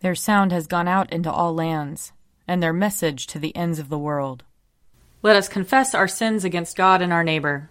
Their sound has gone out into all lands, and their message to the ends of the world. Let us confess our sins against God and our neighbor.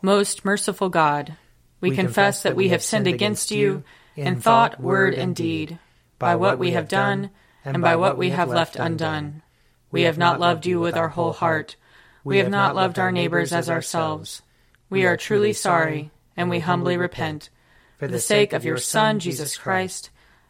Most merciful God, we, we confess that we have sinned against you in thought, word, and deed, by what we have done and by what we have left undone. We have not loved you with our whole heart. We have not loved our neighbors as ourselves. We are truly sorry, and we humbly repent. For the sake of your Son, Jesus Christ,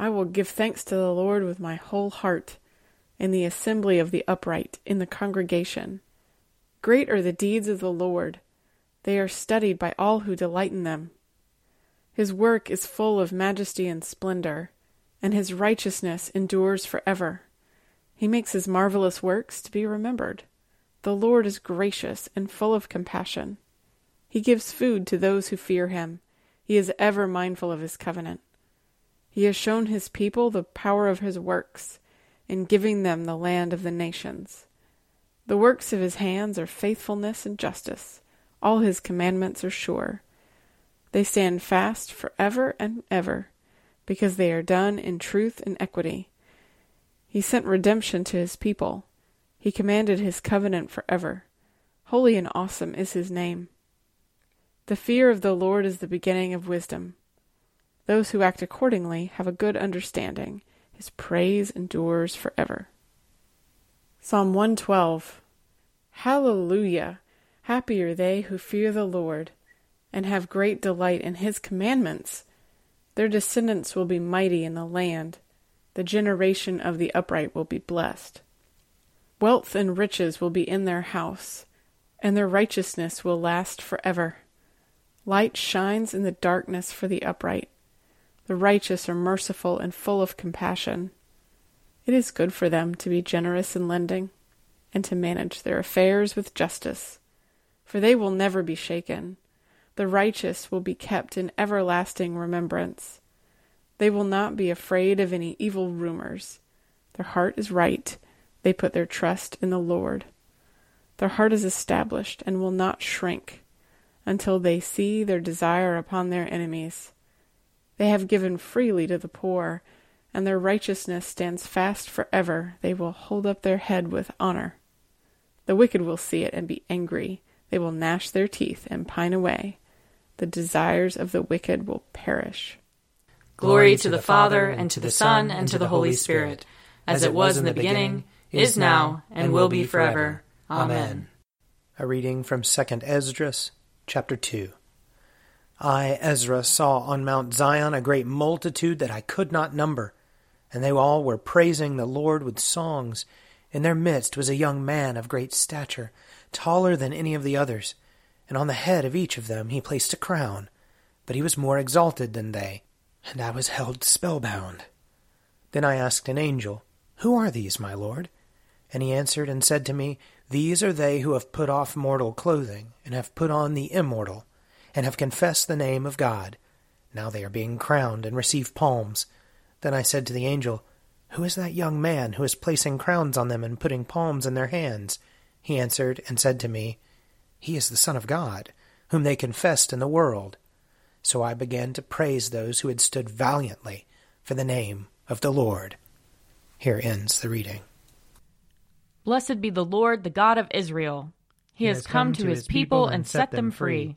I will give thanks to the Lord with my whole heart, in the assembly of the upright, in the congregation. Great are the deeds of the Lord, they are studied by all who delight in them. His work is full of majesty and splendor, and his righteousness endures forever. He makes his marvelous works to be remembered. The Lord is gracious and full of compassion. He gives food to those who fear him. He is ever mindful of his covenant. He has shown his people the power of his works, in giving them the land of the nations. The works of his hands are faithfulness and justice. All his commandments are sure. They stand fast for ever and ever, because they are done in truth and equity. He sent redemption to his people. He commanded his covenant forever. Holy and awesome is his name. The fear of the Lord is the beginning of wisdom. Those who act accordingly have a good understanding. His praise endures forever. Psalm 112 Hallelujah! Happy are they who fear the Lord and have great delight in his commandments. Their descendants will be mighty in the land. The generation of the upright will be blessed. Wealth and riches will be in their house, and their righteousness will last forever. Light shines in the darkness for the upright. The righteous are merciful and full of compassion. It is good for them to be generous in lending, and to manage their affairs with justice, for they will never be shaken. The righteous will be kept in everlasting remembrance. They will not be afraid of any evil rumors. Their heart is right. They put their trust in the Lord. Their heart is established and will not shrink until they see their desire upon their enemies. They have given freely to the poor, and their righteousness stands fast forever. They will hold up their head with honor. The wicked will see it and be angry. They will gnash their teeth and pine away. The desires of the wicked will perish. Glory to the Father, and to the Son, and to the Holy Spirit, as it was in the beginning, is now, and will be forever. Amen. A reading from 2nd Esdras, chapter 2. I, Ezra, saw on Mount Zion a great multitude that I could not number, and they all were praising the Lord with songs. In their midst was a young man of great stature, taller than any of the others, and on the head of each of them he placed a crown. But he was more exalted than they, and I was held spellbound. Then I asked an angel, Who are these, my lord? And he answered and said to me, These are they who have put off mortal clothing, and have put on the immortal and have confessed the name of God. Now they are being crowned and receive palms. Then I said to the angel, Who is that young man who is placing crowns on them and putting palms in their hands? He answered and said to me, He is the Son of God, whom they confessed in the world. So I began to praise those who had stood valiantly for the name of the Lord. Here ends the reading. Blessed be the Lord, the God of Israel. He, has come to his people and set them free.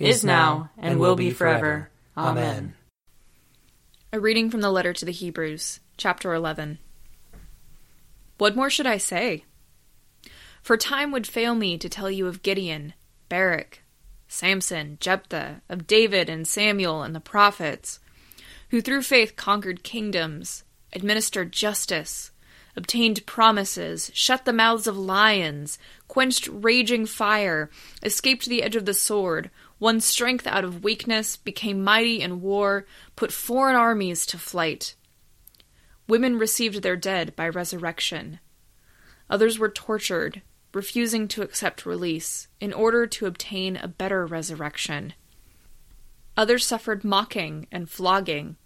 is now, and will be forever. Amen. A reading from the letter to the Hebrews, chapter 11. What more should I say? For time would fail me to tell you of Gideon, Barak, Samson, Jephthah, of David and Samuel and the prophets, who through faith conquered kingdoms, administered justice, obtained promises, shut the mouths of lions, quenched raging fire, escaped the edge of the sword, won strength out of weakness, became mighty in war, put foreign armies to flight. Women received their dead by resurrection. Others were tortured, refusing to accept release in order to obtain a better resurrection. Others suffered mocking and flogging,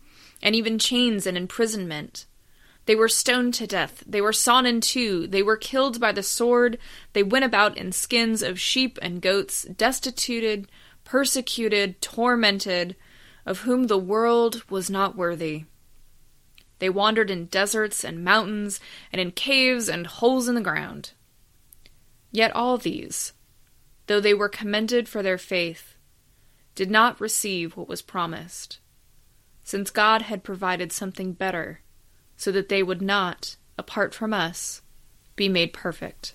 and even chains and imprisonment. They were stoned to death, they were sawn in two, they were killed by the sword, they went about in skins of sheep and goats, destituted, persecuted, tormented, of whom the world was not worthy. They wandered in deserts and mountains, and in caves and holes in the ground. Yet all these, though they were commended for their faith, did not receive what was promised, since God had provided something better, so that they would not, apart from us, be made perfect.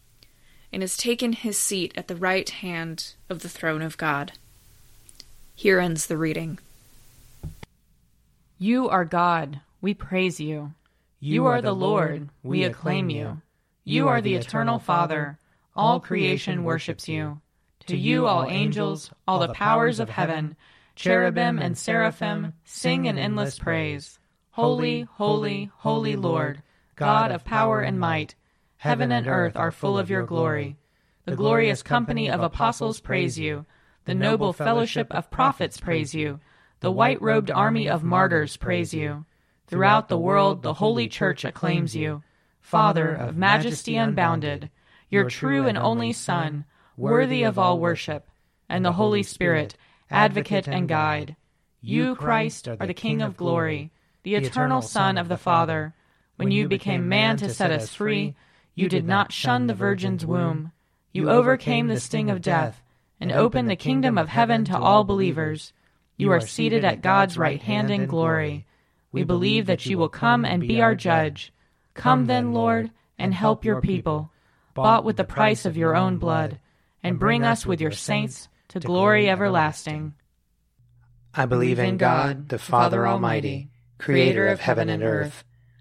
and has taken his seat at the right hand of the throne of God. Here ends the reading. You are God, we praise you. You, are, the Lord, we acclaim you. You are the eternal Father. All creation worships you. To you, all angels, all the powers of heaven, cherubim and seraphim, sing an endless praise. Holy, holy, holy Lord, God of power and might, heaven and earth are full of your glory. The glorious company of apostles praise you. The noble fellowship of prophets praise you. The white robed army of martyrs praise you. Throughout the world, the holy church acclaims you. Father of majesty unbounded, your true and only Son, worthy of all worship, and the Holy Spirit, advocate and guide. You, Christ, are the King of glory, the eternal Son of the Father. When you became man to set us free, you did not shun the Virgin's womb. You overcame the sting of death and opened the kingdom of heaven to all believers. You are seated at God's right hand in glory. We believe that you will come and be our judge Come then, Lord, and help your people, bought with the price of your own blood, and bring us with your saints to glory everlasting. I believe in God, the Father Almighty, creator of heaven and earth.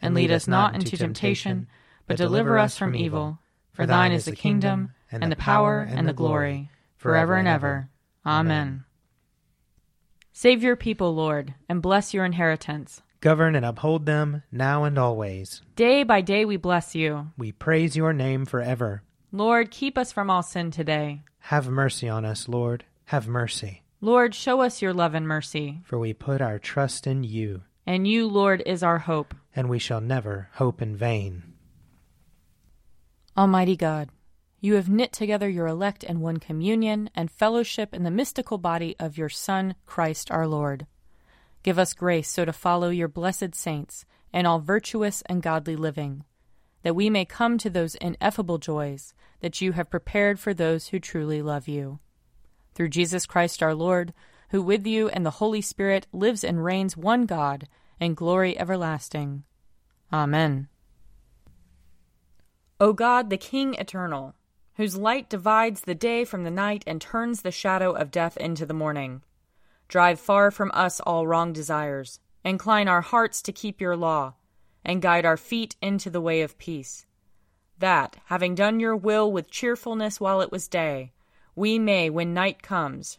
And lead us not into temptation, but deliver us from evil. For thine is the kingdom, and the power, and the glory, forever and ever. Amen. Save your people, Lord, and bless your inheritance. Govern and uphold them now and always. Day by day we bless you. We praise your name forever. Lord, keep us from all sin today. Have mercy on us, Lord. Have mercy. Lord, show us your love and mercy. For we put our trust in you. And you, Lord, is our hope. And we shall never hope in vain. Almighty God, you have knit together your elect in one communion and fellowship in the mystical body of your Son, Christ our Lord. Give us grace so to follow your blessed saints in all virtuous and godly living that we may come to those ineffable joys that you have prepared for those who truly love you. Through Jesus Christ our Lord, who with you and the Holy Spirit lives and reigns one God, in glory everlasting. Amen. O God, the King eternal, whose light divides the day from the night and turns the shadow of death into the morning, drive far from us all wrong desires, incline our hearts to keep your law and guide our feet into the way of peace. That, having done your will with cheerfulness while it was day, we may, when night comes,